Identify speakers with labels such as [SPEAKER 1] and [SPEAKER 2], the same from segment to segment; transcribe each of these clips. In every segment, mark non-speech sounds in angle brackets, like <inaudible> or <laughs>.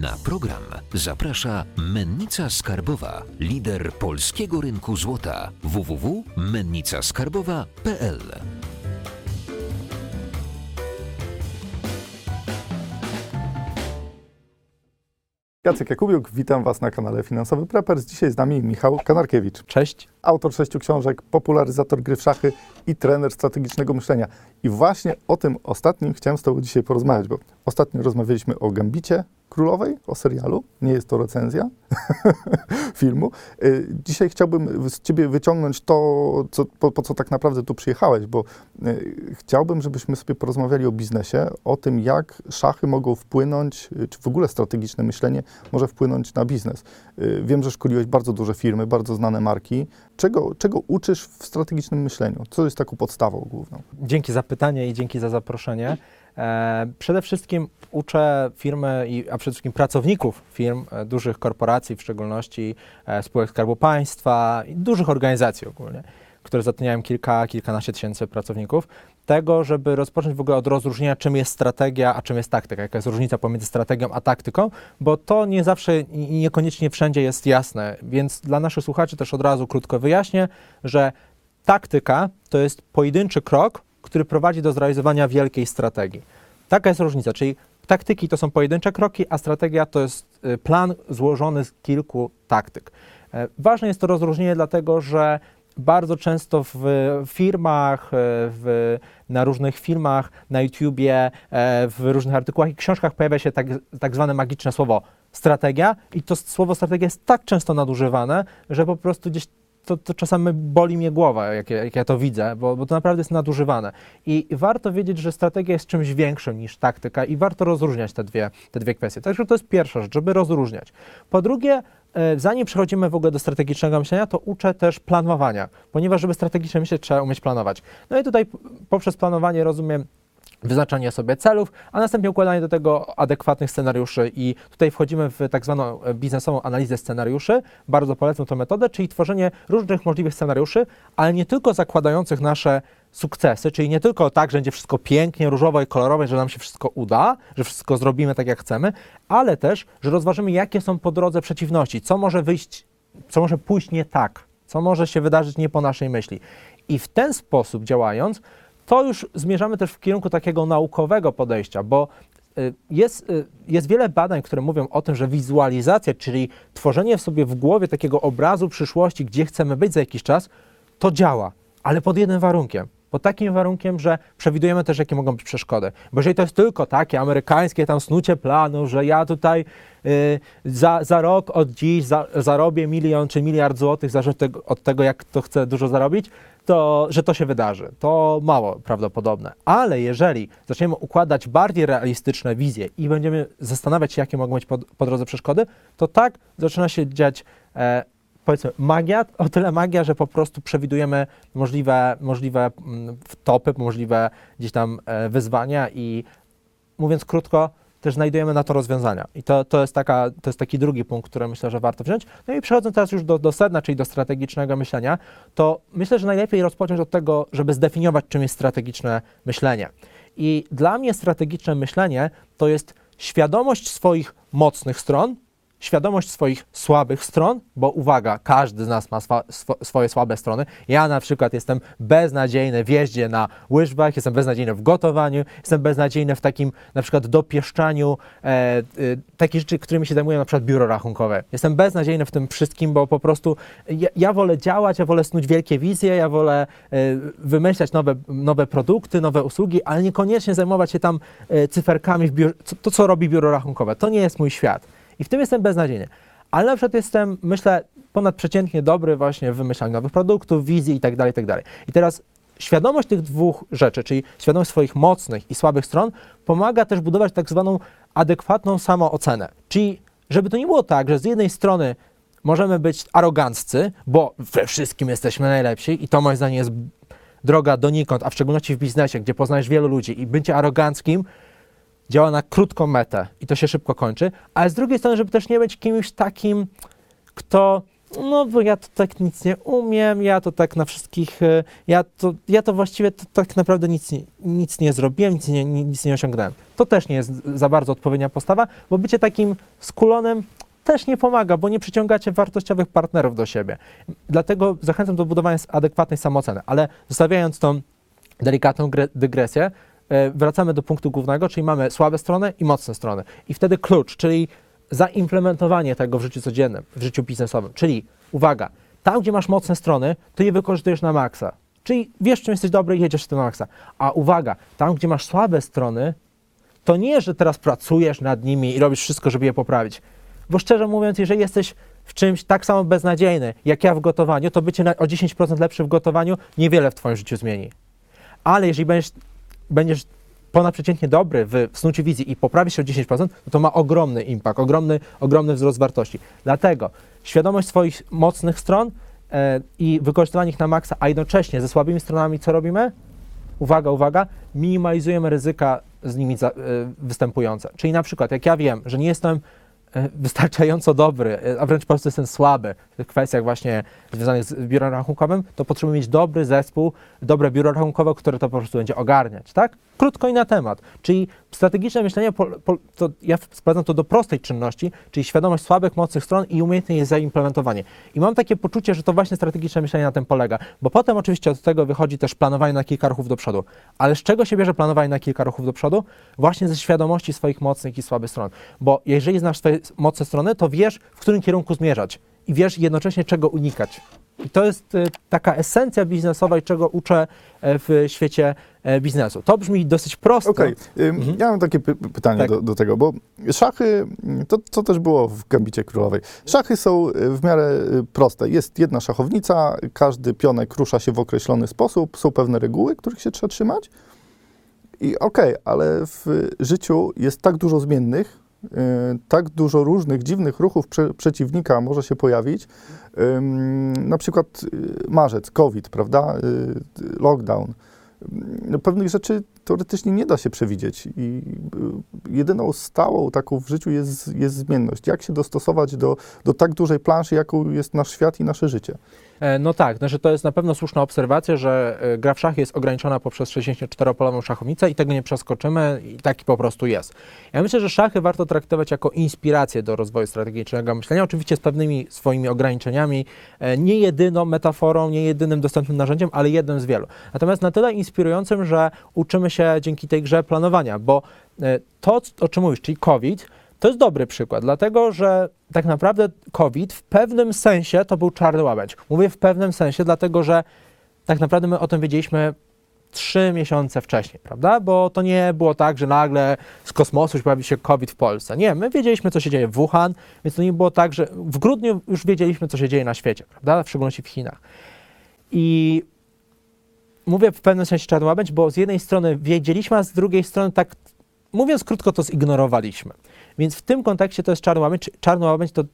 [SPEAKER 1] Na program zaprasza Mennica Skarbowa, lider polskiego rynku złota www.mennicaskarbowa.pl.
[SPEAKER 2] Jacek Jakubiuk, witam Was na kanale Finansowy Preppers. Dzisiaj z nami Michał Kanarkiewicz,
[SPEAKER 3] Cześć.
[SPEAKER 2] autor sześciu książek, popularyzator gry w szachy i trener strategicznego myślenia. I właśnie o tym ostatnim chciałem z Tobą dzisiaj porozmawiać, bo ostatnio rozmawialiśmy o Gambicie Królowej, o serialu. Nie jest to recenzja <laughs> filmu. Y, Dzisiaj chciałbym z Ciebie wyciągnąć to, co, po, po co tak naprawdę tu przyjechałeś, bo y, chciałbym, żebyśmy sobie porozmawiali o biznesie, o tym, jak szachy mogą wpłynąć, y, czy w ogóle strategiczne myślenie może wpłynąć na biznes. Wiem, że szkoliłeś bardzo duże firmy, bardzo znane marki. Czego, czego uczysz w strategicznym myśleniu? Co jest taką podstawą główną?
[SPEAKER 3] Dzięki za pytanie i dzięki za zaproszenie. E, przede wszystkim uczę firmy, a przede wszystkim pracowników firm, e, dużych korporacji, w szczególności e, spółek Skarbu Państwa i dużych organizacji ogólnie, które zatrudniają kilka, kilkanaście tysięcy pracowników, tego, żeby rozpocząć w ogóle od rozróżnienia, czym jest strategia, a czym jest taktyka, jaka jest różnica pomiędzy strategią a taktyką, bo to nie zawsze i niekoniecznie wszędzie jest jasne. Więc dla naszych słuchaczy też od razu krótko wyjaśnię, że taktyka to jest pojedynczy krok, który prowadzi do zrealizowania wielkiej strategii. Taka jest różnica, czyli taktyki to są pojedyncze kroki, a strategia to jest y, plan złożony z kilku taktyk. E, Ważne jest to rozróżnienie, dlatego że bardzo często w firmach, e, w, na różnych filmach, na YouTubie, e, w różnych artykułach i książkach pojawia się tak, tak zwane magiczne słowo strategia i to słowo strategia jest tak często nadużywane, że po prostu gdzieś to, to czasami boli mnie głowa, jak, ja- jak ja to widzę, bo, bo to naprawdę jest nadużywane. I warto wiedzieć, że strategia jest czymś większym niż taktyka i warto rozróżniać te dwie, te dwie kwestie. Także to jest pierwsza rzecz, żeby rozróżniać. Po drugie, e, zanim przechodzimy w ogóle do strategicznego myślenia, to uczę też planowania, ponieważ żeby strategicznie myśleć, trzeba umieć planować. No i tutaj poprzez planowanie rozumiem wyznaczanie sobie celów, a następnie układanie do tego adekwatnych scenariuszy i tutaj wchodzimy w tak zwaną e, biznesową analizę scenariuszy. Bardzo polecam tę metodę, czyli tworzenie różnych możliwych scenariuszy, ale nie tylko zakładających nasze sukcesy, czyli nie tylko tak, że będzie wszystko pięknie, różowo i kolorowe, że nam się wszystko uda, że wszystko zrobimy tak jak chcemy, ale też, że rozważymy jakie są po drodze przeciwności, co może wyjść, co może pójść nie tak, co może się wydarzyć nie po naszej myśli. I w ten sposób działając, to już zmierzamy też w kierunku takiego naukowego podejścia, bo y, jest, y, jest wiele badań, które mówią o tym, że wizualizacja, czyli tworzenie w sobie w głowie takiego obrazu przyszłości, gdzie chcemy być za jakiś czas, to działa, ale pod jednym warunkiem. Pod takim warunkiem, że przewidujemy też, jakie mogą być przeszkody. Bo jeżeli to jest tylko takie amerykańskie tam snucie planu, że ja tutaj y, za, za rok od dziś za, zarobię milion czy miliard złotych, zależy od tego, jak to chcę dużo zarobić, to, że to się wydarzy. To mało prawdopodobne. Ale jeżeli zaczniemy układać bardziej realistyczne wizje i będziemy zastanawiać się, jakie mogą być po, po drodze przeszkody, to tak zaczyna się dziać, e, powiedzmy, magia, o tyle magia, że po prostu przewidujemy możliwe, możliwe mm, topy, możliwe gdzieś tam e, wyzwania i mówiąc krótko, też znajdujemy na to rozwiązania. I to, to, jest taka, to jest taki drugi punkt, który myślę, że warto wziąć. No i przechodząc teraz już do, do sedna, czyli do strategicznego myślenia, to myślę, że najlepiej rozpocząć od tego, żeby zdefiniować, czym jest strategiczne myślenie. I dla mnie strategiczne myślenie to jest świadomość swoich mocnych stron, świadomość swoich słabych stron, bo uwaga, każdy z nas ma swa, swo, swoje słabe strony. Ja na przykład jestem beznadziejny w jeździe na łyżwach, jestem beznadziejny w gotowaniu, jestem beznadziejny w takim na przykład dopieszczaniu e, e, takich rzeczy, którymi się zajmuję na przykład biuro rachunkowe. Jestem beznadziejny w tym wszystkim, bo po prostu ja, ja wolę działać, ja wolę snuć wielkie wizje, ja wolę e, wymyślać nowe, nowe produkty, nowe usługi, ale niekoniecznie zajmować się tam e, cyferkami w biurze, co, to, co robi biuro rachunkowe. To nie jest mój świat. I w tym jestem beznadziejny. Ale na przykład jestem, myślę, ponadprzeciętnie dobry właśnie w wymyślaniu nowych produktów, wizji i tak dalej, i tak. I teraz świadomość tych dwóch rzeczy, czyli świadomość swoich mocnych i słabych stron, pomaga też budować tak zwaną adekwatną samoocenę. Czyli żeby to nie było tak, że z jednej strony możemy być aroganccy, bo we wszystkim jesteśmy najlepsi i to moim zdaniem jest droga donikąd, a w szczególności w biznesie, gdzie poznajesz wielu ludzi i bycie aroganckim działa na krótką metę i to się szybko kończy, ale z drugiej strony, żeby też nie być kimś takim, kto no bo ja to tak nic nie umiem, ja to tak na wszystkich, e, ja to, ja to właściwie to tak naprawdę nic, nic nie zrobiłem, nic nie, nic nie osiągnąłem. To też nie jest za bardzo odpowiednia postawa, bo bycie takim skulonym też nie pomaga, bo nie przyciągacie wartościowych partnerów do siebie. Dlatego zachęcam do budowania adekwatnej samooceny, ale zostawiając tą delikatną gre- dygresję, wracamy do punktu głównego, czyli mamy słabe strony i mocne strony. I wtedy klucz, czyli zaimplementowanie tego w życiu codziennym, w życiu biznesowym. Czyli uwaga, tam gdzie masz mocne strony, to je wykorzystujesz na maksa. Czyli wiesz, w czym jesteś dobry i jedziesz z tym na maksa. A uwaga, tam gdzie masz słabe strony, to nie, że teraz pracujesz nad nimi i robisz wszystko, żeby je poprawić. Bo szczerze mówiąc, jeżeli jesteś w czymś tak samo beznadziejny jak ja w gotowaniu, to bycie o 10% lepszy w gotowaniu niewiele w Twoim życiu zmieni. Ale jeżeli będziesz, będziesz ponadprzeciętnie dobry w snuciu wizji i poprawisz się o 10%, no to ma ogromny impact, ogromny, ogromny wzrost wartości. Dlatego świadomość swoich mocnych stron e, i wykorzystywanie ich na maksa, a jednocześnie ze słabymi stronami co robimy? Uwaga, uwaga, minimalizujemy ryzyka z nimi za, e, występujące. Czyli na przykład, jak ja wiem, że nie jestem wystarczająco dobry, e, a wręcz po prostu jestem słaby w kwestiach właśnie związanych z biurem rachunkowym, to potrzebuję mieć dobry zespół, dobre biuro rachunkowe, które to po prostu będzie ogarniać, tak? Krótko i na temat. Czyli strategiczne myślenie, to ja sprowadzam to do prostej czynności, czyli świadomość słabych, mocnych stron i umiejętne je zaimplementowanie. I mam takie poczucie, że to właśnie strategiczne myślenie na tym polega, bo potem oczywiście od tego wychodzi też planowanie na kilka ruchów do przodu. Ale z czego się bierze planowanie na kilka ruchów do przodu? Właśnie ze świadomości swoich mocnych i słabych stron. Bo jeżeli znasz swoje mocne strony, to wiesz, w którym kierunku zmierzać i wiesz jednocześnie, czego unikać. I to jest y, taka esencja biznesowa i czego uczę e, w świecie e, biznesu. To brzmi dosyć prosto.
[SPEAKER 2] Okej, ym,
[SPEAKER 3] Mhm.
[SPEAKER 2] ja mam takie py pytanie
[SPEAKER 3] Tak.
[SPEAKER 2] do, do tego, bo szachy, mm, to, to też było w Gambicie Królowej. Szachy są w miarę proste. Jest jedna szachownica, każdy pionek rusza się w określony sposób, są pewne reguły, których się trzeba trzymać. I okej, ale w życiu jest tak dużo zmiennych, tak dużo różnych dziwnych ruchów prze przeciwnika może się pojawić. Na przykład y, marzec, COVID, prawda? Y, lockdown. No, pewnych rzeczy teoretycznie nie da się przewidzieć i y, jedyną stałą taką w życiu jest, jest zmienność. Jak się dostosować do, do tak dużej planszy, jaką jest nasz świat i nasze życie?
[SPEAKER 3] E, No tak, znaczy to jest na pewno słuszna obserwacja, że e, gra w szachy jest ograniczona poprzez 64-polową szachownicę i tego nie przeskoczymy i taki po prostu jest. Ja myślę, że szachy warto traktować jako inspirację do rozwoju strategicznego myślenia, oczywiście z pewnymi swoimi ograniczeniami, e, nie jedyną metaforą, nie jedynym dostępnym narzędziem, ale jednym z wielu. Natomiast na tyle inspirującym, że uczymy się dzięki tej grze planowania, bo e, to, o czym mówisz, czyli COVID, to jest dobry przykład, dlatego że tak naprawdę COVID w pewnym sensie to był czarny łabędź. Mówię w pewnym sensie, dlatego że tak naprawdę my o tym wiedzieliśmy trzy miesiące wcześniej, prawda? Bo to nie było tak, że nagle z kosmosu pojawi się COVID w Polsce. Nie, my wiedzieliśmy, co się dzieje w Wuhan, więc to nie było tak, że w grudniu już wiedzieliśmy, co się dzieje na świecie, prawda? W szczególności w Chinach. I mówię w pewnym sensie czarny łabędź, bo z jednej strony wiedzieliśmy, a z drugiej strony tak, mówiąc krótko, to zignorowaliśmy. Więc w tym kontekście to jest. Czarny łabędź to e,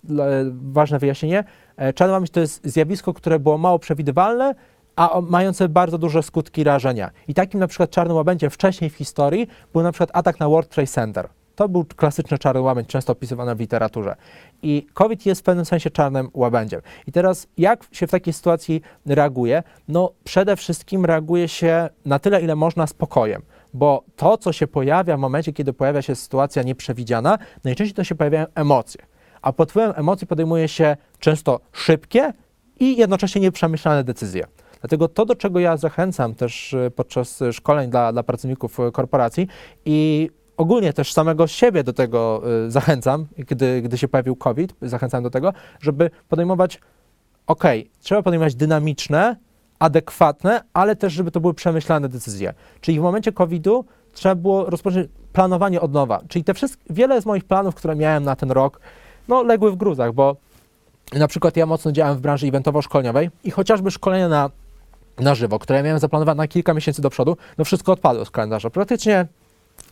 [SPEAKER 3] ważne wyjaśnienie. E, Czarny łabędź to jest zjawisko, które było mało przewidywalne, a mające bardzo duże skutki rażenia. I takim na przykład czarnym łabędziem wcześniej w historii był na przykład atak na World Trade Center. To był klasyczny czarny łabędź, często opisywany w literaturze. I COVID jest w pewnym sensie czarnym łabędziem. I teraz jak się w takiej sytuacji reaguje? No przede wszystkim reaguje się na tyle, ile można spokojem. Bo to, co się pojawia w momencie, kiedy pojawia się sytuacja nieprzewidziana, najczęściej to się pojawiają emocje. A pod wpływem emocji podejmuje się często szybkie i jednocześnie nieprzemyślane decyzje. Dlatego to, do czego ja zachęcam też y, podczas szkoleń dla, dla pracowników y, korporacji i ogólnie też samego siebie do tego y, zachęcam, gdy, gdy się pojawił COVID, zachęcam do tego, żeby podejmować, ok, trzeba podejmować dynamiczne, adekwatne, ale też, żeby to były przemyślane decyzje. Czyli w momencie COVID-u trzeba było rozpocząć planowanie od nowa. Czyli te wszystkie, wiele z moich planów, które miałem na ten rok, no legły w gruzach, bo na przykład ja mocno działam w branży eventowo-szkoleniowej i chociażby szkolenia na, na żywo, które miałem zaplanowane na kilka miesięcy do przodu, no wszystko odpadło z kalendarza. Praktycznie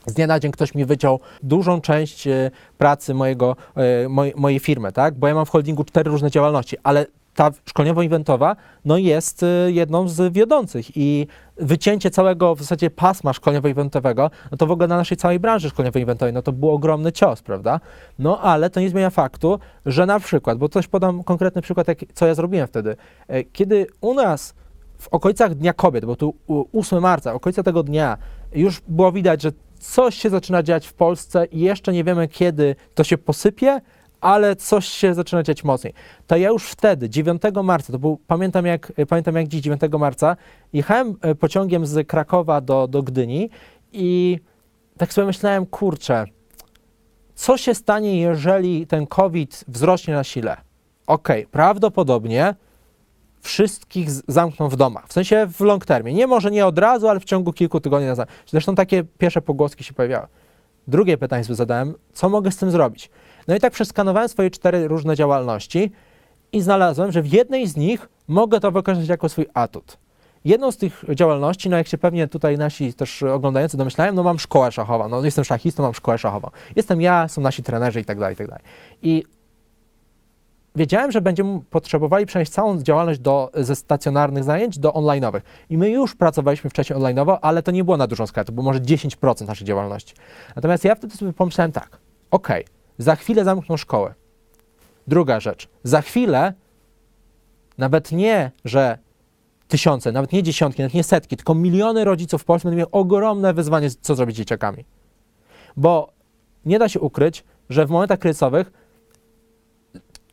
[SPEAKER 3] z dnia na dzień ktoś mi wyciął dużą część e, pracy mojego, e, moj, mojej firmy, tak? Bo ja mam w holdingu cztery różne działalności, ale ta szkoleniowo-eventowa no jest y, jedną z wiodących i wycięcie całego w zasadzie pasma szkoleniowo-eventowego, no to w ogóle na naszej całej branży szkoleniowo-eventowej, no to był ogromny cios, prawda? No ale to nie zmienia faktu, że na przykład, bo coś podam konkretny przykład, jak, co ja zrobiłem wtedy. E, Kiedy u nas w okolicach Dnia Kobiet, bo tu u- 8 marca, okolica tego dnia, już było widać, że coś się zaczyna dziać w Polsce i jeszcze nie wiemy, kiedy to się posypie, ale coś się zaczyna dziać mocniej. To ja już wtedy, 9 marca, to był, pamiętam jak, pamiętam jak dziś, 9 marca, jechałem e, pociągiem z Krakowa do, do Gdyni i tak sobie myślałem, kurczę, co się stanie, jeżeli ten COVID wzrośnie na sile? Okej, prawdopodobnie wszystkich zamkną w domach, w sensie w long termie. Nie może nie od razu, ale w ciągu kilku tygodni. na Zresztą takie pierwsze pogłoski się pojawiały. Drugie pytanie sobie zadałem, co mogę z tym zrobić? No i tak przeskanowałem swoje cztery różne działalności i znalazłem, że w jednej z nich mogę to wykorzystać jako swój atut. Jedną z tych działalności, no jak się pewnie tutaj nasi też oglądający domyślają, no mam szkołę szachową, no jestem szachistą, mam szkołę szachową. Jestem ja, są nasi trenerzy i tak dalej, i tak dalej. I wiedziałem, że będziemy potrzebowali przenieść całą działalność do, ze stacjonarnych zajęć do online'owych. I my już pracowaliśmy wcześniej online'owo, ale to nie było na dużą skalę, to było może 10% naszej działalności. Natomiast ja wtedy sobie pomyślałem tak, okej, za chwilę zamkną szkoły. Druga rzecz, za chwilę nawet nie, że tysiące, nawet nie dziesiątki, nawet nie setki, tylko miliony rodziców w Polsce będą miały ogromne wyzwanie, co zrobić z dzieciakami. Bo nie da się ukryć, że w momentach kryzysowych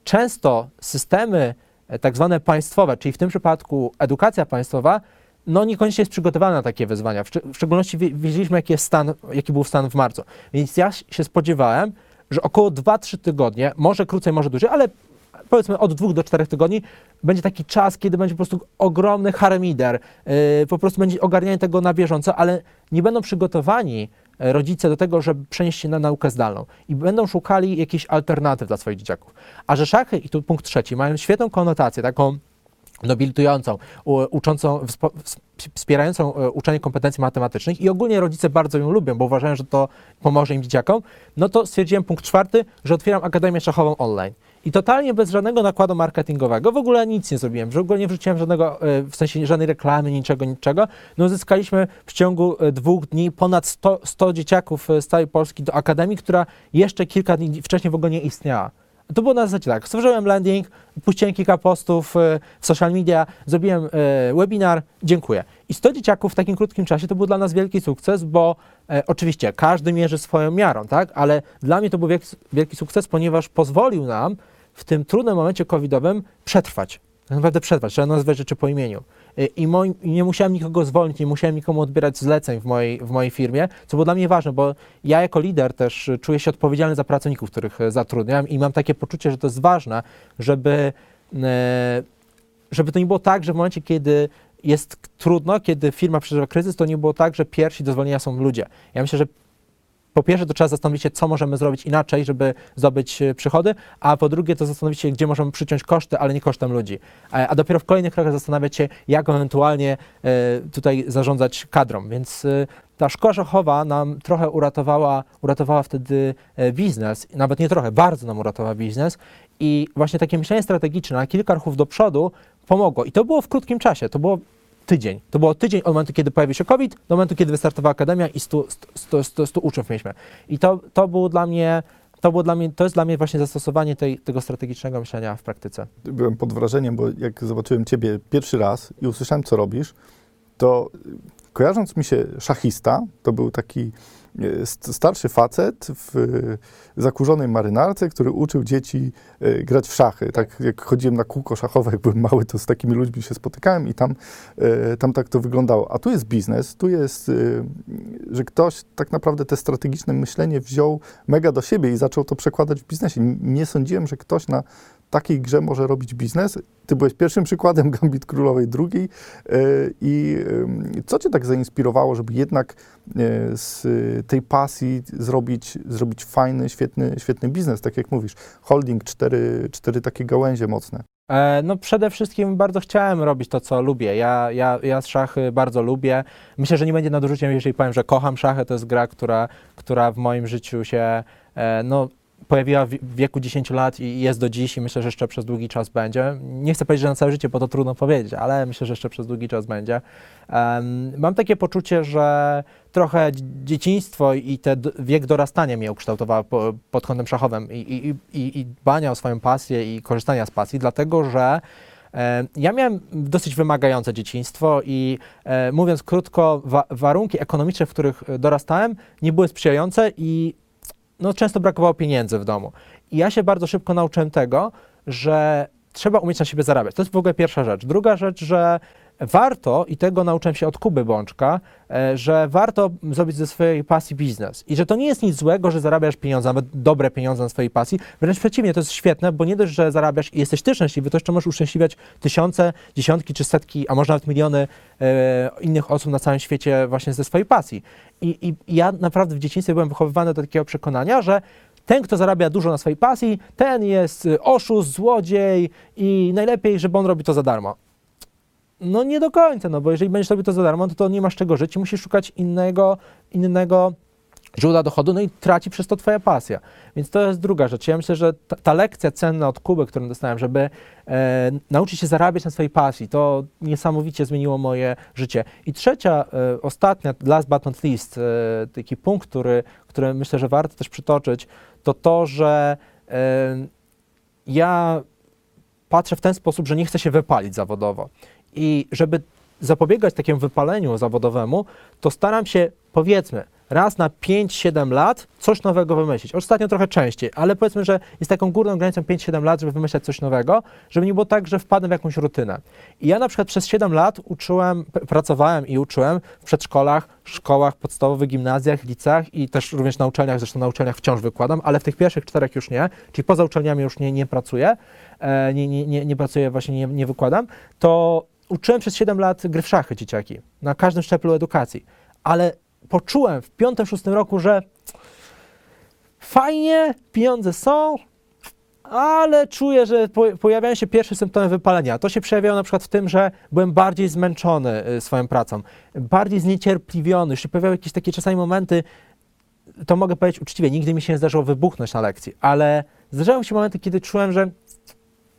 [SPEAKER 3] często systemy e, tak zwane państwowe, czyli w tym przypadku edukacja państwowa, no niekoniecznie jest przygotowana na takie wyzwania. W, szczeg- w szczególności wi- wiedzieliśmy, jaki, jest stan, jaki był stan w marcu. Więc ja się spodziewałem, że około 2-3 tygodnie, może krócej, może dłużej, ale powiedzmy od 2 do 4 tygodni, będzie taki czas, kiedy będzie po prostu ogromny harmider, yy, po prostu będzie ogarnianie tego na bieżąco, ale nie będą przygotowani rodzice do tego, żeby przenieść się na naukę zdalną i będą szukali jakichś alternatyw dla swoich dzieciaków. A że szachy, i tu punkt trzeci, mają świetną konotację, taką nobilitującą, uczącą, wspierającą e, uczenie kompetencji matematycznych i ogólnie rodzice bardzo ją lubią, bo uważają, że to pomoże im dzieciakom, no to stwierdziłem punkt czwarty, że otwieram Akademię Szachową online. I totalnie bez żadnego nakładu marketingowego, w ogóle nic nie zrobiłem, w ogóle nie wrzuciłem żadnego, e, w sensie żadnej reklamy, niczego, niczego. No uzyskaliśmy w ciągu e, dwóch dni ponad 100, 100 dzieciaków e, z całej Polski do Akademii, która jeszcze kilka dni wcześniej w ogóle nie istniała. To było na zasadzie tak, stworzyłem landing, puściłem kilka postów e, w social media, zrobiłem e, webinar, dziękuję. I 100 dzieciaków w takim krótkim czasie to był dla nas wielki sukces, bo e, oczywiście każdy mierzy swoją miarą, tak? Ale dla mnie to był wielki, wielki sukces, ponieważ pozwolił nam w tym trudnym momencie covidowym przetrwać. Tak naprawdę przetrwać, trzeba nazwać rzeczy po imieniu. E, I, nie musiałem nikogo zwolnić, nie musiałem nikomu odbierać zleceń w mojej, w mojej firmie, co było dla mnie ważne, bo ja jako lider też e, czuję się odpowiedzialny za pracowników, których e, zatrudniam i mam takie poczucie, że to jest ważne, żeby, żeby to nie było tak, że w momencie, kiedy jest trudno, kiedy firma przeżywa kryzys, to nie było tak, że pierwsi do zwolnienia są ludzie. Ja myślę, że po pierwsze to trzeba zastanowić się, co możemy zrobić inaczej, żeby zdobyć e, przychody, a po drugie to zastanowić się, gdzie możemy przyciąć koszty, ale nie kosztem ludzi. E, A dopiero w kolejnych krokach zastanawiać się, jak ewentualnie e, tutaj zarządzać kadrą. Więc ta szkoła szachowa nam trochę uratowała, uratowała wtedy biznes, nawet nie trochę, bardzo nam uratowała biznes i właśnie takie myślenie strategiczne kilka ruchów do przodu pomogło. I to było w krótkim czasie, to było tydzień. To było tydzień od momentu, kiedy pojawił się COVID, do momentu, kiedy wystartowała akademia i 100, 100, 100, 100 uczniów mieliśmy. I to, to było dla mnie, to było dla mnie, to jest dla mnie właśnie zastosowanie tej, tego strategicznego myślenia w praktyce.
[SPEAKER 2] byłem pod wrażeniem, bo jak zobaczyłem Ciebie pierwszy raz i usłyszałem, co robisz, to kojarząc mi się szachista, to był taki st- starszy facet w zakurzonej marynarce, który uczył dzieci y, grać w szachy. Tak jak chodziłem na kółko szachowe, jak byłem mały, to z takimi ludźmi się spotykałem i tam, y, tam tak to wyglądało. A tu jest biznes, tu jest, że ktoś tak naprawdę te strategiczne myślenie wziął mega do siebie i zaczął to przekładać w biznesie. Nie sądziłem, że ktoś na takiej grze może robić biznes. Ty byłeś pierwszym przykładem, Gambit Królowej drugiej. Yy, I co cię tak zainspirowało, żeby jednak yy, z tej pasji zrobić, zrobić fajny, świetny, świetny biznes, tak jak mówisz. Holding, cztery, cztery takie gałęzie mocne.
[SPEAKER 3] E, No przede wszystkim bardzo chciałem robić to, co lubię. Ja, ja, ja szachy bardzo lubię. Myślę, że nie będzie nadużyciem, jeżeli powiem, że kocham szachy. To jest gra, która, która w moim życiu się, e, no pojawiła w wieku 10 lat i jest do dziś i myślę, że jeszcze przez długi czas będzie. Nie chcę powiedzieć, że na całe życie, bo to trudno powiedzieć, ale myślę, że jeszcze przez długi czas będzie. Em, mam takie poczucie, że trochę dzie- dzieciństwo i ten wiek dorastania mnie ukształtowało po, pod kątem szachowym i, i, i, i dbania o swoją pasję i korzystania z pasji, dlatego że e, ja miałem dosyć wymagające dzieciństwo i e, mówiąc krótko, wa- warunki ekonomiczne, w których e, dorastałem, nie były sprzyjające i no, często brakowało pieniędzy w domu. I ja się bardzo szybko nauczyłem tego, że trzeba umieć na siebie zarabiać. To jest w ogóle pierwsza rzecz. Druga rzecz, że warto, i tego nauczyłem się od Kuby Bączka, e, że warto zrobić ze swojej pasji biznes. I że to nie jest nic złego, że zarabiasz pieniądze, nawet dobre pieniądze na swojej pasji. Wręcz przeciwnie, to jest świetne, bo nie dość, że zarabiasz i jesteś ty szczęśliwy, to jeszcze możesz uszczęśliwiać tysiące, dziesiątki czy setki, a może nawet miliony e, innych osób na całym świecie właśnie ze swojej pasji. I, i, ja naprawdę w dzieciństwie byłem wychowywany do takiego przekonania, że ten, kto zarabia dużo na swojej pasji, ten jest oszust, złodziej i najlepiej, żeby on robi to za darmo. No nie do końca, no bo jeżeli będziesz robił to za darmo, to, to nie masz czego żyć i musisz szukać innego, innego źródła dochodu, no i traci przez to twoja pasja. Więc to jest druga rzecz. Ja myślę, że ta, ta lekcja cenna od Kuby, którą dostałem, żeby e, nauczyć się zarabiać na swojej pasji, to niesamowicie zmieniło moje życie. I trzecia, e, ostatnia, last but not least, e, taki punkt, który, który myślę, że warto też przytoczyć, to to, że e, ja patrzę w ten sposób, że nie chcę się wypalić zawodowo. I żeby zapobiegać takiemu wypaleniu zawodowemu, to staram się, powiedzmy, raz na 5-7 lat coś nowego wymyślić. Ostatnio trochę częściej, ale powiedzmy, że jest taką górną granicą 5-7 lat, żeby wymyślać coś nowego, żeby nie było tak, że wpadnę w jakąś rutynę. I ja na przykład przez 7 lat uczyłem, pracowałem i uczyłem w przedszkolach, szkołach podstawowych, gimnazjach, liceach i też również na uczelniach, zresztą na uczelniach wciąż wykładam, ale w tych pierwszych czterech już nie, czyli poza uczelniami już nie, nie pracuję, nie, nie, nie, nie pracuję, właśnie nie, nie wykładam, to uczyłem przez 7 lat gry w szachy dzieciaki, na każdym szczeblu edukacji, ale poczułem w piątym, szóstym roku, że fajnie, pieniądze są, ale czuję, że po, pojawiają się pierwsze symptomy wypalenia. To się przejawiało na przykład w tym, że byłem bardziej zmęczony y, swoją pracą, bardziej zniecierpliwiony, już się pojawiały jakieś takie czasami momenty, to mogę powiedzieć uczciwie, nigdy mi się nie zdarzyło wybuchnąć na lekcji, ale zdarzały się momenty, kiedy czułem, że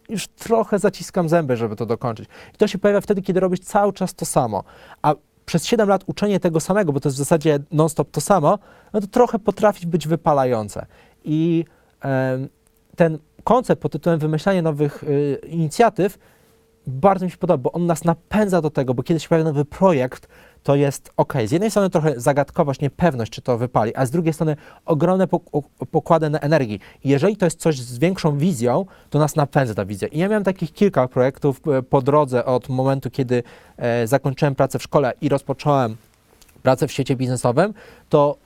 [SPEAKER 3] już trochę zaciskam zęby, żeby to dokończyć. I to się pojawia wtedy, kiedy robisz cały czas to samo. A przez 7 lat uczenie tego samego, bo to jest w zasadzie non-stop to samo, no to trochę potrafi być wypalające. I ten koncept pod tytułem wymyślanie nowych y, inicjatyw bardzo mi się podoba, bo on nas napędza do tego, bo kiedy się pojawia nowy projekt, to jest ok. Z jednej strony trochę zagadkowość, niepewność, czy to wypali, a z drugiej strony ogromne pok- pokłady na energii. Jeżeli to jest coś z większą wizją, to nas napędza ta wizja. I ja miałem takich kilka projektów e, po drodze od momentu, kiedy e, zakończyłem pracę w szkole i rozpocząłem pracę w świecie biznesowym, to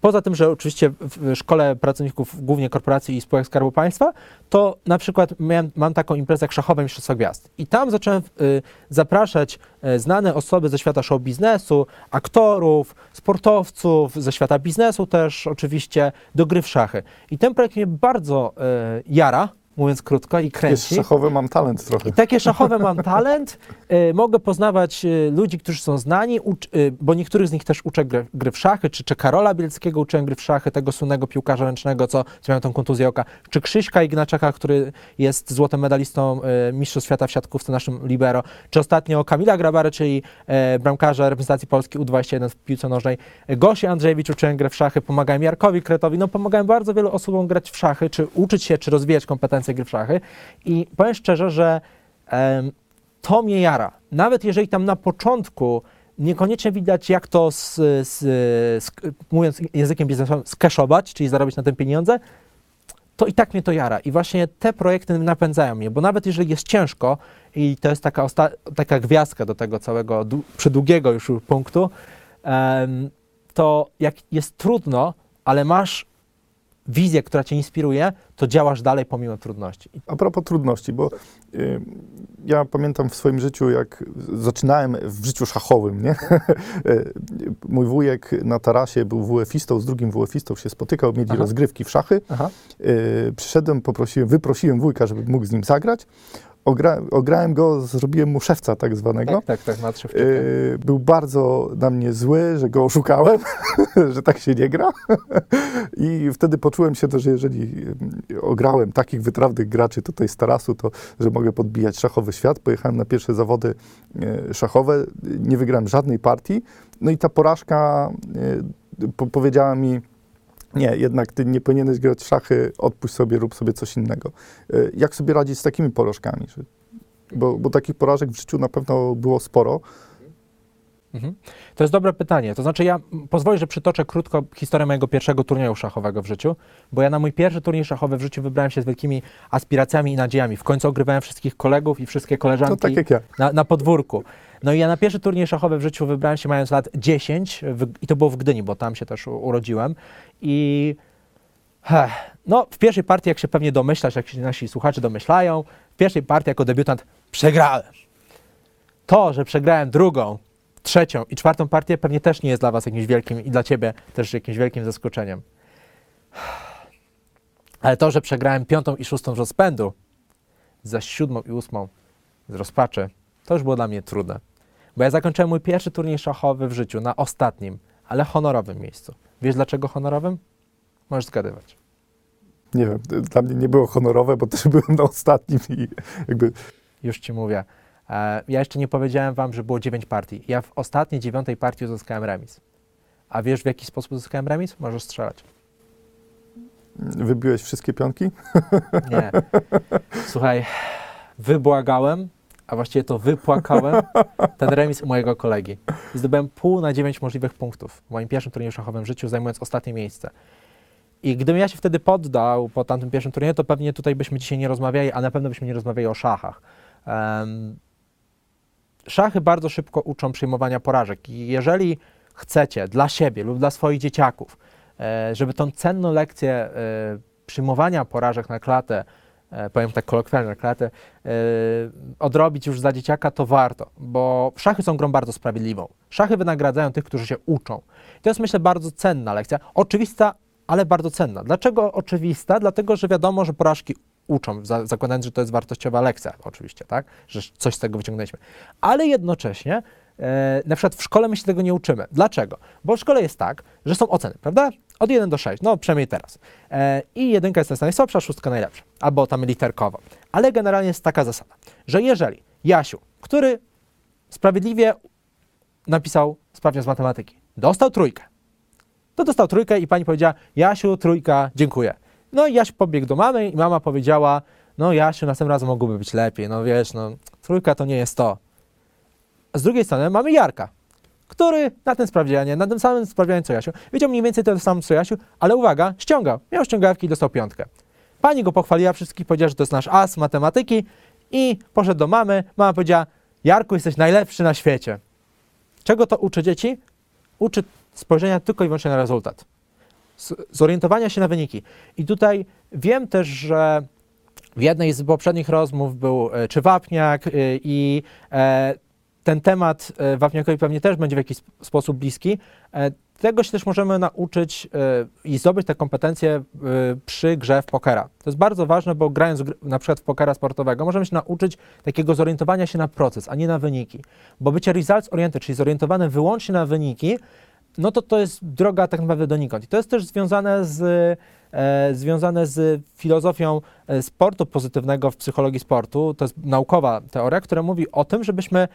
[SPEAKER 3] poza tym, że oczywiście w szkole pracowników głównie korporacji i spółek Skarbu Państwa, to na przykład miałem, mam taką imprezę jak szachowe Mistrzostwa Gwiazd. I tam zacząłem y, zapraszać y, znane osoby ze świata show biznesu, aktorów, sportowców, ze świata biznesu też oczywiście, do gry w szachy. I ten projekt mnie bardzo y, jara, mówiąc krótko, i
[SPEAKER 2] Jest
[SPEAKER 3] kręci.
[SPEAKER 2] szachowy, mam talent trochę.
[SPEAKER 3] I takie szachowe mam talent. Y, mogę poznawać y, ludzi, którzy są znani, ucz, y, bo niektórych z nich też uczę gry, gry w szachy, czy, czy Karola Bielskiego uczyłem gry w szachy, tego słynnego piłkarza ręcznego, co, co miał tą kontuzję oka, czy Krzyśka Ignaczaka, który jest złotym medalistą y, Mistrzostw Świata w siatkówce, naszym libero, czy ostatnio Kamila Grabary, czyli y, bramkarza reprezentacji Polski U21 w piłce nożnej, Gosi Andrzejewicz uczyłem grę w szachy, pomagałem Jarkowi Kretowi, no pomagałem bardzo wielu osobom grać w szachy, czy uczyć się, czy rozwijać kompetencje gry w szachy i powiem szczerze, że to mnie jara. Nawet jeżeli tam na początku niekoniecznie widać, jak to, z, z, z, mówiąc językiem biznesowym, skeszować, czyli zarobić na tym pieniądze, to i tak mnie to jara. I właśnie te projekty napędzają mnie, bo nawet jeżeli jest ciężko, i to jest taka, taka gwiazdka do tego całego dłu- przydługiego już punktu, to jak jest trudno, ale masz wizję, która cię inspiruje, to działasz dalej pomimo trudności.
[SPEAKER 2] A propos trudności, bo y, ja pamiętam w swoim życiu, jak zaczynałem w życiu szachowym, nie? <laughs> Y, Mój wujek na tarasie był WF-istą, z drugim WF-istą się spotykał, mieli
[SPEAKER 3] Aha.
[SPEAKER 2] rozgrywki w szachy.
[SPEAKER 3] Aha.
[SPEAKER 2] Y, Przyszedłem, poprosiłem, wyprosiłem wujka, żeby mógł z nim zagrać. Ogra, ograłem go, zrobiłem mu szewca tak zwanego.
[SPEAKER 3] Tak, tak, tak, nad szewczykiem.
[SPEAKER 2] Yy, był bardzo na mnie zły, że go oszukałem, <laughs> że tak się nie gra. <laughs> I wtedy poczułem się to, że jeżeli ograłem takich wytrawnych graczy tutaj z Tarasu, to że mogę podbijać szachowy świat. Pojechałem na pierwsze zawody yy, szachowe, nie wygrałem żadnej partii. No i ta porażka yy, po powiedziała mi, nie, jednak ty nie powinieneś grać w szachy, odpuść sobie, rób sobie coś innego. Yy, Jak sobie radzić z takimi porażkami? Bo, bo takich porażek w życiu na pewno było sporo.
[SPEAKER 3] Mhm. To jest dobre pytanie. To znaczy, ja pozwolę, że przytoczę krótko historię mojego pierwszego turnieju szachowego w życiu, bo ja na mój pierwszy turniej szachowy w życiu wybrałem się z wielkimi aspiracjami i nadziejami. W końcu ogrywałem wszystkich kolegów i wszystkie koleżanki
[SPEAKER 2] No tak ja.
[SPEAKER 3] na, na podwórku. No i ja na pierwszy turniej szachowy w życiu wybrałem się mając lat 10 w, i to było w Gdyni, bo tam się też urodziłem. I heh, no, w pierwszej partii, jak się pewnie domyślasz, jak się nasi słuchacze domyślają, w pierwszej partii jako debiutant przegrałem. To, że przegrałem drugą, trzecią i czwartą partię pewnie też nie jest dla was jakimś wielkim i dla ciebie też jakimś wielkim zaskoczeniem. Ale to, że przegrałem piątą i szóstą z rozpędu, za siódmą i ósmą z rozpaczy, to już było dla mnie trudne. Bo ja zakończyłem mój pierwszy turniej szachowy w życiu na ostatnim, ale honorowym miejscu. Wiesz dlaczego honorowym? Możesz zgadywać.
[SPEAKER 2] Nie wiem, dla mnie nie było honorowe, bo też <laughs> byłem na ostatnim i jakby
[SPEAKER 3] Już ci mówię. E, ja jeszcze nie powiedziałem wam, że było dziewięć partii. Ja w ostatniej dziewiątej partii uzyskałem remis. A wiesz w jaki sposób uzyskałem remis? Możesz strzelać.
[SPEAKER 2] wybiłeś wszystkie pionki.
[SPEAKER 3] Nie. <laughs> Słuchaj, wybłagałem, a właściwie to wypłakałem ten remis u mojego kolegi. Zdobyłem pół na dziewięć możliwych punktów w moim pierwszym turnieju szachowym w życiu, zajmując ostatnie miejsce. I gdybym ja się wtedy poddał po tamtym pierwszym turnieju, to pewnie tutaj byśmy dzisiaj nie rozmawiali, a na pewno byśmy nie rozmawiali o szachach. Em, szachy bardzo szybko uczą przyjmowania porażek. I jeżeli chcecie dla siebie lub dla swoich dzieciaków, e, żeby tą cenną lekcję e, przyjmowania porażek na klatę, powiem tak kolokwialnie klatę, e, odrobić już za dzieciaka, to warto, bo szachy są grą bardzo sprawiedliwą. Szachy wynagradzają tych, którzy się uczą. To jest myślę bardzo cenna lekcja, oczywista, ale bardzo cenna. Dlaczego oczywista? Dlatego, że wiadomo, że porażki uczą, za- zakładając, że to jest wartościowa lekcja, oczywiście, tak? Że coś z tego wyciągnęliśmy. Ale jednocześnie, e, na przykład w szkole my się tego nie uczymy. Dlaczego? Bo w szkole jest tak, że są oceny, prawda? Od 1 do 6, no przynajmniej teraz. E, I jedynka jest najsłabsza, szóstka najlepsza, albo tam literkowo. Ale generalnie jest taka zasada, że jeżeli Jasiu, który sprawiedliwie napisał sprawdzian z matematyki, dostał trójkę, to dostał trójkę i pani powiedziała, Jasiu, trójka, dziękuję. No i Jasiu pobiegł do mamy i mama powiedziała, no Jasiu, następnym razem mogłoby być lepiej, no wiesz, no trójka to nie jest to. Z drugiej strony mamy Jarka, który na tym sprawdzianie, na tym samym sprawdzianie co Jasiu, wiedział mniej więcej to samo co Jasiu, ale uwaga, ściągał, miał ściągawki i dostał piątkę. Pani go pochwaliła wszystkich, powiedziała, że to jest nasz as matematyki i poszedł do mamy, mama powiedziała, Jarku, jesteś najlepszy na świecie. Czego to uczy dzieci? Uczy spojrzenia tylko i wyłącznie na rezultat. Zorientowania się na wyniki. I tutaj wiem też, że w jednej z poprzednich rozmów był e, czy Wapniak e, i e, ten temat e, Wapniakowi pewnie też będzie w jakiś sp- sposób bliski. E, Tego się też możemy nauczyć e, i zdobyć te kompetencje przy grze w pokera. To jest bardzo ważne, bo grając gr- na przykład w pokera sportowego możemy się nauczyć takiego zorientowania się na proces, a nie na wyniki. Bo bycie results oriented, czyli zorientowane wyłącznie na wyniki, no to to jest droga tak naprawdę donikąd. I to jest też związane z, e, związane z filozofią sportu pozytywnego w psychologii sportu. To jest naukowa teoria, która mówi o tym, żebyśmy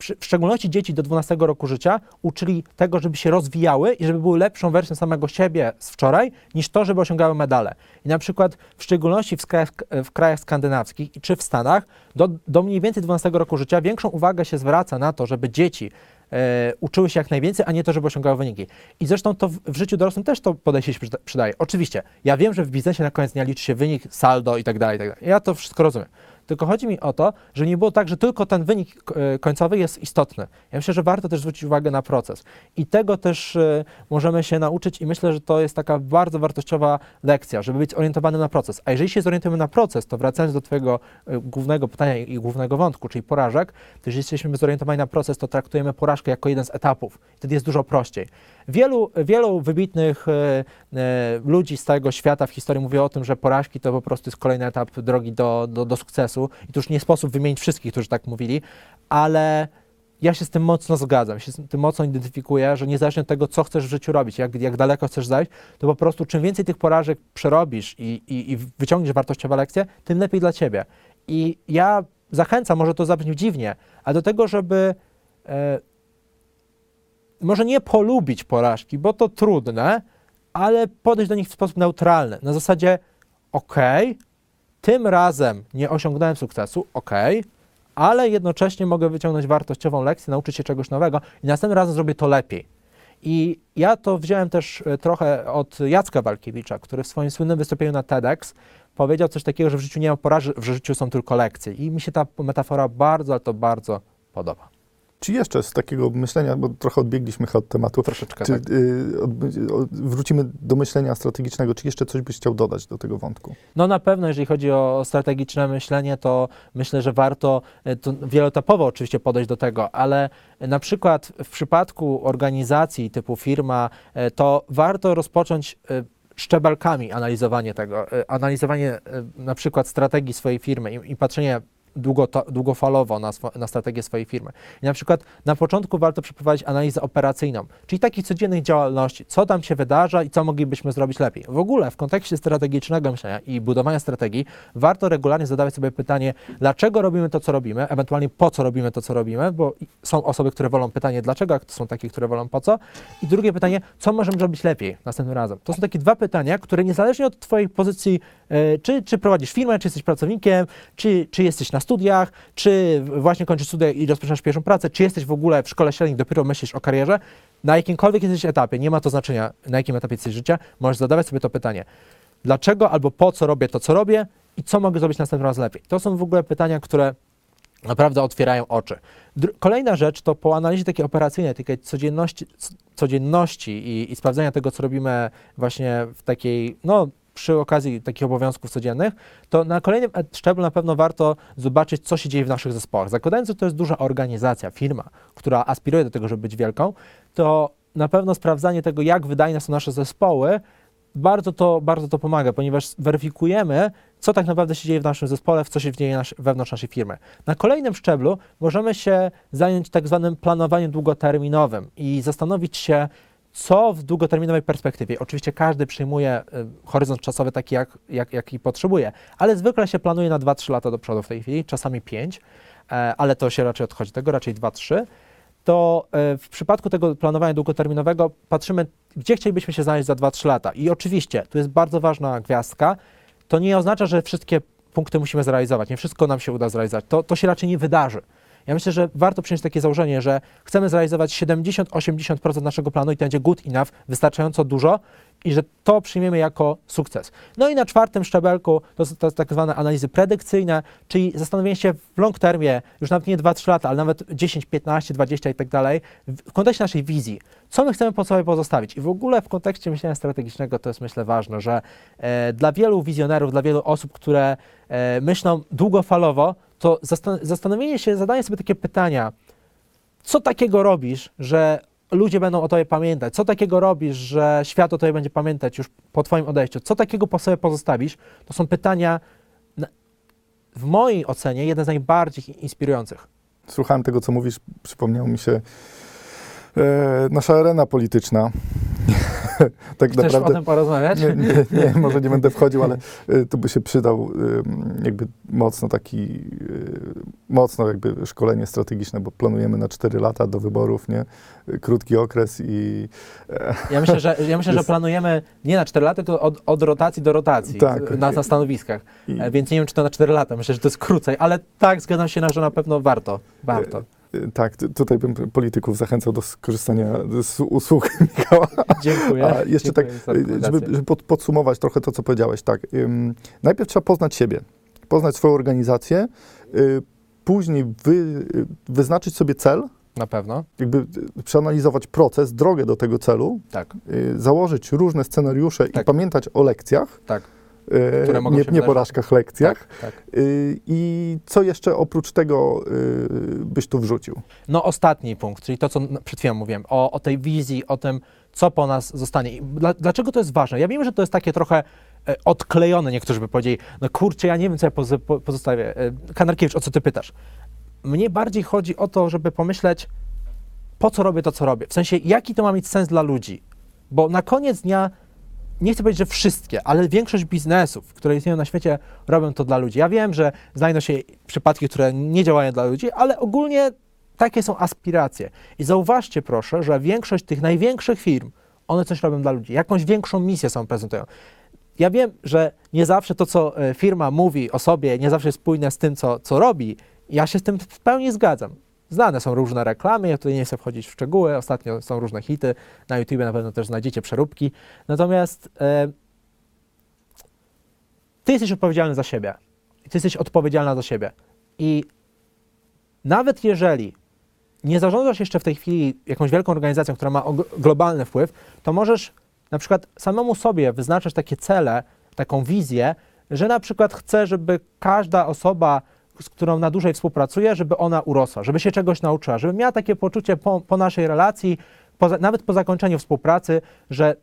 [SPEAKER 3] w szczególności dzieci do 12 roku życia uczyli tego, żeby się rozwijały i żeby były lepszą wersją samego siebie z wczoraj, niż to, żeby osiągały medale. I na przykład w szczególności w krajach, w krajach skandynawskich czy w Stanach do, do mniej więcej 12 roku życia większą uwagę się zwraca na to, żeby dzieci e, uczyły się jak najwięcej, a nie to, żeby osiągały wyniki. I zresztą to w, w życiu dorosłym też to podejście się przyda- przydaje. Oczywiście, ja wiem, że w biznesie na koniec dnia liczy się wynik, saldo i tak dalej, i tak dalej. Ja to wszystko rozumiem. Tylko chodzi mi o to, że nie było tak, że tylko ten wynik e, końcowy jest istotny. Ja myślę, że warto też zwrócić uwagę na proces. I tego też e, możemy się nauczyć i myślę, że to jest taka bardzo wartościowa lekcja, żeby być zorientowanym na proces. A jeżeli się zorientujemy na proces, to wracając do Twojego e, głównego pytania i głównego wątku, czyli porażek, to jeżeli jesteśmy zorientowani na proces, to traktujemy porażkę jako jeden z etapów. Wtedy jest dużo prościej. Wielu, wielu wybitnych ludzi z całego świata w historii mówi o tym, że porażki to po prostu jest kolejny etap drogi do, do, do sukcesu. Sukcesu i tu już nie sposób wymienić wszystkich, którzy tak mówili, ale ja się z tym mocno zgadzam, się z tym mocno identyfikuję, że niezależnie od tego, co chcesz w życiu robić, jak, jak daleko chcesz zajść, to po prostu czym więcej tych porażek przerobisz i, i, i wyciągniesz wartościowe lekcje, tym lepiej dla ciebie. I ja zachęcam, może to zabrzmi dziwnie, ale do tego, żeby e, może nie polubić porażki, bo to trudne, ale podejść do nich w sposób neutralny. Na zasadzie, okej, tym razem nie osiągnąłem sukcesu, okej, ale jednocześnie mogę wyciągnąć wartościową lekcję, nauczyć się czegoś nowego i następnym razem zrobię to lepiej. I ja to wziąłem też e, trochę od Jacka Walkiewicza, który w swoim słynnym wystąpieniu na TEDx powiedział coś takiego, że w życiu nie ma porażek, w życiu są tylko lekcje. I mi się ta metafora bardzo, ale to bardzo podoba.
[SPEAKER 2] Czy jeszcze z takiego myślenia, bo trochę odbiegliśmy od tematu,
[SPEAKER 3] Troszeczkę
[SPEAKER 2] czy
[SPEAKER 3] tak.
[SPEAKER 2] y, od, od, wrócimy do myślenia strategicznego, czy jeszcze coś byś chciał dodać do tego wątku?
[SPEAKER 3] No na pewno, jeżeli chodzi o strategiczne myślenie, to myślę, że warto e, to wieloetapowo oczywiście podejść do tego, ale na przykład w przypadku organizacji typu firma, e, to warto rozpocząć e, szczebelkami analizowanie tego, analizowanie na przykład strategii swojej firmy i, i patrzenie długofalowo na, na strategię swojej firmy. I na przykład na początku warto przeprowadzić analizę operacyjną, czyli takich codziennych działalności, co tam się wydarza i co moglibyśmy zrobić lepiej. W ogóle w kontekście strategicznego myślenia i budowania strategii warto regularnie zadawać sobie pytanie, dlaczego robimy to, co robimy, ewentualnie po co robimy to, co robimy, bo są osoby, które wolą pytanie dlaczego, a są takie, które wolą po co. I drugie pytanie, co możemy zrobić lepiej następnym razem. To są takie dwa pytania, które niezależnie od Twojej pozycji, e, czy, czy prowadzisz firmę, czy jesteś pracownikiem, czy, czy jesteś na studiach, czy właśnie kończysz studia i rozpoczynasz pierwszą pracę, czy jesteś w ogóle w szkole średniej, dopiero myślisz o karierze, na jakimkolwiek jesteś etapie, nie ma to znaczenia, na jakim etapie jesteś życia, możesz zadawać sobie to pytanie. Dlaczego albo po co robię to, co robię i co mogę zrobić następnym razem lepiej? To są w ogóle pytania, które naprawdę otwierają oczy. Dru- Kolejna rzecz to po analizie takiej operacyjnej, takiej codzienności, codzienności i, i sprawdzenia tego, co robimy właśnie w takiej, no przy okazji takich obowiązków codziennych, to na kolejnym szczeblu na pewno warto zobaczyć, co się dzieje w naszych zespołach. Zakładając, że to jest duża organizacja, firma, która aspiruje do tego, żeby być wielką, to na pewno sprawdzanie tego, jak wydajne są nasze zespoły, bardzo to, bardzo to pomaga, ponieważ weryfikujemy, co tak naprawdę się dzieje w naszym zespole, w co się dzieje nasz, wewnątrz naszej firmy. Na kolejnym szczeblu możemy się zająć tak zwanym planowaniem długoterminowym i zastanowić się, co w długoterminowej perspektywie. Oczywiście każdy przyjmuje y, horyzont czasowy taki, jak, jak, jaki potrzebuje, ale zwykle się planuje na 2-3 lata do przodu w tej chwili, czasami 5, e, ale to się raczej odchodzi tego, raczej 2-3 to e, w przypadku tego planowania długoterminowego patrzymy, gdzie chcielibyśmy się znaleźć za 2-3 lata. I oczywiście, tu jest bardzo ważna gwiazdka, to nie oznacza, że wszystkie punkty musimy zrealizować, nie wszystko nam się uda zrealizować. To, to się raczej nie wydarzy. Ja myślę, że warto przyjąć takie założenie, że chcemy zrealizować 70-80% naszego planu i to będzie good enough, wystarczająco dużo i że to przyjmiemy jako sukces. No i na czwartym szczebelku to są tak zwane analizy predykcyjne, czyli zastanowienie się w long termie, już nawet nie 2-3 lata, ale nawet 10, 15, 20 i tak dalej, w kontekście naszej wizji, co my chcemy po sobie pozostawić. I w ogóle w kontekście myślenia strategicznego to jest myślę ważne, że e, dla wielu wizjonerów, dla wielu osób, które e, myślą długofalowo, to zastan- zastanowienie się, zadanie sobie takie pytania, co takiego robisz, że ludzie będą o tobie pamiętać? Co takiego robisz, że świat o tobie będzie pamiętać już po twoim odejściu? Co takiego po sobie pozostawisz? To są pytania, w mojej ocenie, jeden z najbardziej inspirujących.
[SPEAKER 2] Słuchałem tego, co mówisz, przypomniał mi się e, nasza arena polityczna. <laughs> <laughs> tak
[SPEAKER 3] Chcesz
[SPEAKER 2] naprawdę.
[SPEAKER 3] o tym porozmawiać?
[SPEAKER 2] Nie, nie, nie, może nie będę wchodził, ale y, tu by się przydał jakby mocno taki, y, mocno jakby szkolenie strategiczne, bo planujemy na 4 lata do wyborów, nie? Y, Krótki okres i
[SPEAKER 3] Ja myślę, że, ja myślę, że
[SPEAKER 2] Jest-
[SPEAKER 3] planujemy nie na 4 lata, to od, od rotacji do rotacji
[SPEAKER 2] Tak.
[SPEAKER 3] na, na stanowiskach.
[SPEAKER 2] i
[SPEAKER 3] E, Więc nie wiem, czy to na 4 lata. Myślę, że to jest krócej, ale tak, zgadzam się, na, że na pewno warto. Warto.
[SPEAKER 2] Tak, tu- tutaj bym polityków zachęcał do skorzystania z usług <laughs> Michała.
[SPEAKER 3] Dziękuję.
[SPEAKER 2] A jeszcze
[SPEAKER 3] Dziękuję
[SPEAKER 2] tak, żeby, żeby pod, podsumować trochę to, co powiedziałeś, tak. ym, najpierw trzeba poznać siebie, poznać swoją organizację, y, później wy, wyznaczyć sobie cel,
[SPEAKER 3] Na pewno,
[SPEAKER 2] jakby y, przeanalizować proces, drogę do tego celu,
[SPEAKER 3] tak,
[SPEAKER 2] y, założyć różne scenariusze i
[SPEAKER 3] Tak.
[SPEAKER 2] pamiętać o lekcjach,
[SPEAKER 3] tak. Które mogą
[SPEAKER 2] nie,
[SPEAKER 3] się
[SPEAKER 2] nie porażkach, lekcjach.
[SPEAKER 3] tak, tak.
[SPEAKER 2] Y, I co jeszcze oprócz tego y, byś tu wrzucił?
[SPEAKER 3] No ostatni punkt, czyli to, co przed chwilą mówiłem, o, o tej wizji, o tym, co po nas zostanie. Dlaczego to jest ważne? Ja wiem, że to jest takie trochę e, odklejone, niektórzy by powiedzieli, no kurczę, ja nie wiem, co ja poz- po- pozostawię. E, Kanarkiewicz, o co ty pytasz? Mnie bardziej chodzi o to, żeby pomyśleć, po co robię to, co robię. W sensie, jaki to ma mieć sens dla ludzi. Bo na koniec dnia, nie chcę powiedzieć, że wszystkie, ale większość biznesów, które istnieją na świecie, robią to dla ludzi. Ja wiem, że znajdą się przypadki, które nie działają dla ludzi, ale ogólnie takie są aspiracje. I zauważcie proszę, że większość tych największych firm, one coś robią dla ludzi, jakąś większą misję są prezentują. Ja wiem, że nie zawsze to, co e, firma mówi o sobie, nie zawsze jest spójne z tym, co, co robi. Ja się z tym w pełni zgadzam. Znane są różne reklamy, ja tutaj nie chcę wchodzić w szczegóły. Ostatnio są różne hity. Na YouTube na pewno też znajdziecie przeróbki. Natomiast e, ty jesteś odpowiedzialny za siebie. Ty jesteś odpowiedzialna za siebie. I nawet jeżeli nie zarządzasz jeszcze w tej chwili jakąś wielką organizacją, która ma globalny wpływ, to możesz na przykład samemu sobie wyznaczać takie cele, taką wizję, że na przykład chcę, żeby każda osoba, z którą na dłużej współpracuję, żeby ona urosła, żeby się czegoś nauczyła, żeby miała takie poczucie po, po naszej relacji, po, nawet po zakończeniu współpracy, że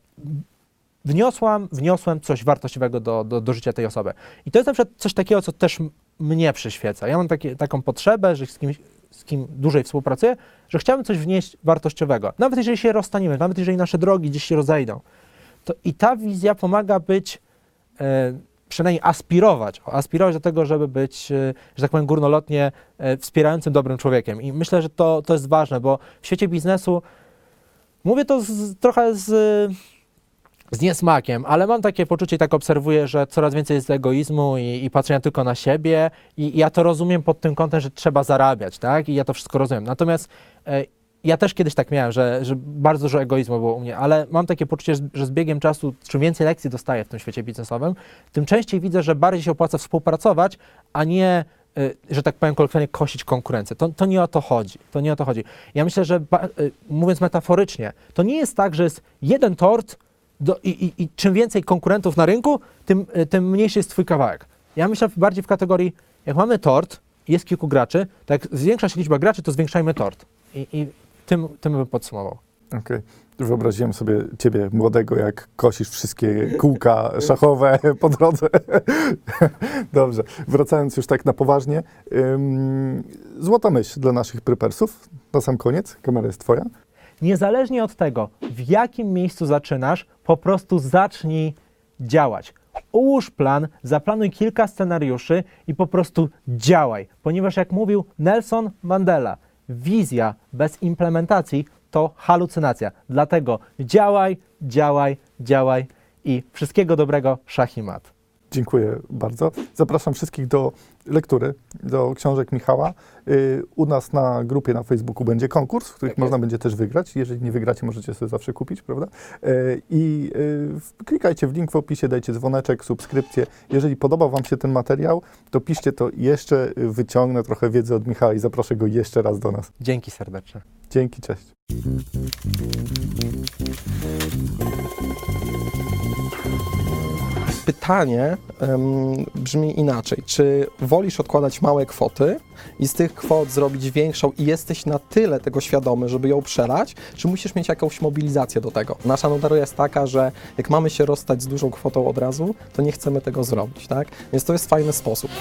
[SPEAKER 3] wniosłam, wniosłem coś wartościowego do, do, do życia tej osoby. I to jest na przykład coś takiego, co też mnie przyświeca. Ja mam takie, taką potrzebę, że z kimś, z kim dłużej współpracuję, że chciałbym coś wnieść wartościowego. Nawet jeżeli się rozstaniemy, nawet jeżeli nasze drogi gdzieś się rozejdą. To I ta wizja pomaga być, e, przynajmniej aspirować, aspirować do tego, żeby być, e, że tak powiem, górnolotnie e, wspierającym, dobrym człowiekiem. I myślę, że to, to jest ważne, bo w świecie biznesu, mówię to z, trochę z, z niesmakiem, ale mam takie poczucie i tak obserwuję, że coraz więcej jest egoizmu i, i patrzenia tylko na siebie i, i ja to rozumiem pod tym kątem, że trzeba zarabiać, tak? I ja to wszystko rozumiem. Natomiast e, ja też kiedyś tak miałem, że, że bardzo dużo egoizmu było u mnie, ale mam takie poczucie, że- z biegiem czasu, czym więcej lekcji dostaję w tym świecie biznesowym, tym częściej widzę, że bardziej się opłaca współpracować, a nie, y, że tak powiem kolokwialnie, kosić konkurencję. To, to nie o to chodzi. To nie o to chodzi. Ja myślę, że y, mówiąc metaforycznie, to nie jest tak, że jest jeden tort do, i, i, i czym więcej konkurentów na rynku, tym, y, tym mniejszy jest twój kawałek. Ja myślę bardziej w kategorii, jak mamy tort jest kilku graczy, to jak zwiększa się liczba graczy, to zwiększajmy tort. I, i tym, tym bym podsumował.
[SPEAKER 2] Okej. Wyobraziłem sobie ciebie młodego, jak kosisz wszystkie kółka <laughs> szachowe po drodze. Dobrze. Wracając już tak na poważnie. Ym, złota myśl dla naszych prepersów. Na sam koniec. Kamera jest twoja.
[SPEAKER 3] Niezależnie od tego, w jakim miejscu zaczynasz, po prostu zacznij działać. Ułóż plan, zaplanuj kilka scenariuszy i po prostu działaj, ponieważ jak mówił Nelson Mandela, wizja bez implementacji to halucynacja. Dlatego działaj, działaj, działaj i wszystkiego dobrego, szach i mat.
[SPEAKER 2] Dziękuję bardzo. Zapraszam wszystkich do lektury, do książek Michała. Y, U nas na grupie na Facebooku będzie konkurs, w których
[SPEAKER 3] Tak
[SPEAKER 2] można będzie też wygrać. Jeżeli nie wygracie, możecie sobie zawsze kupić, prawda? Y, I y, klikajcie w link w opisie, dajcie dzwoneczek, subskrypcję. Jeżeli podobał Wam się ten materiał, to piszcie to jeszcze wyciągnę trochę wiedzy od Michała i zaproszę go jeszcze raz do nas.
[SPEAKER 3] Dzięki serdecznie.
[SPEAKER 2] Dzięki, cześć.
[SPEAKER 4] Pytanie em, brzmi inaczej. Czy wolisz odkładać małe kwoty i z tych kwot zrobić większą i jesteś na tyle tego świadomy, żeby ją przelać, czy musisz mieć jakąś mobilizację do tego? Nasza natura jest taka, że jak mamy się rozstać z dużą kwotą od razu, to nie chcemy tego zrobić, tak? Więc to jest fajny sposób.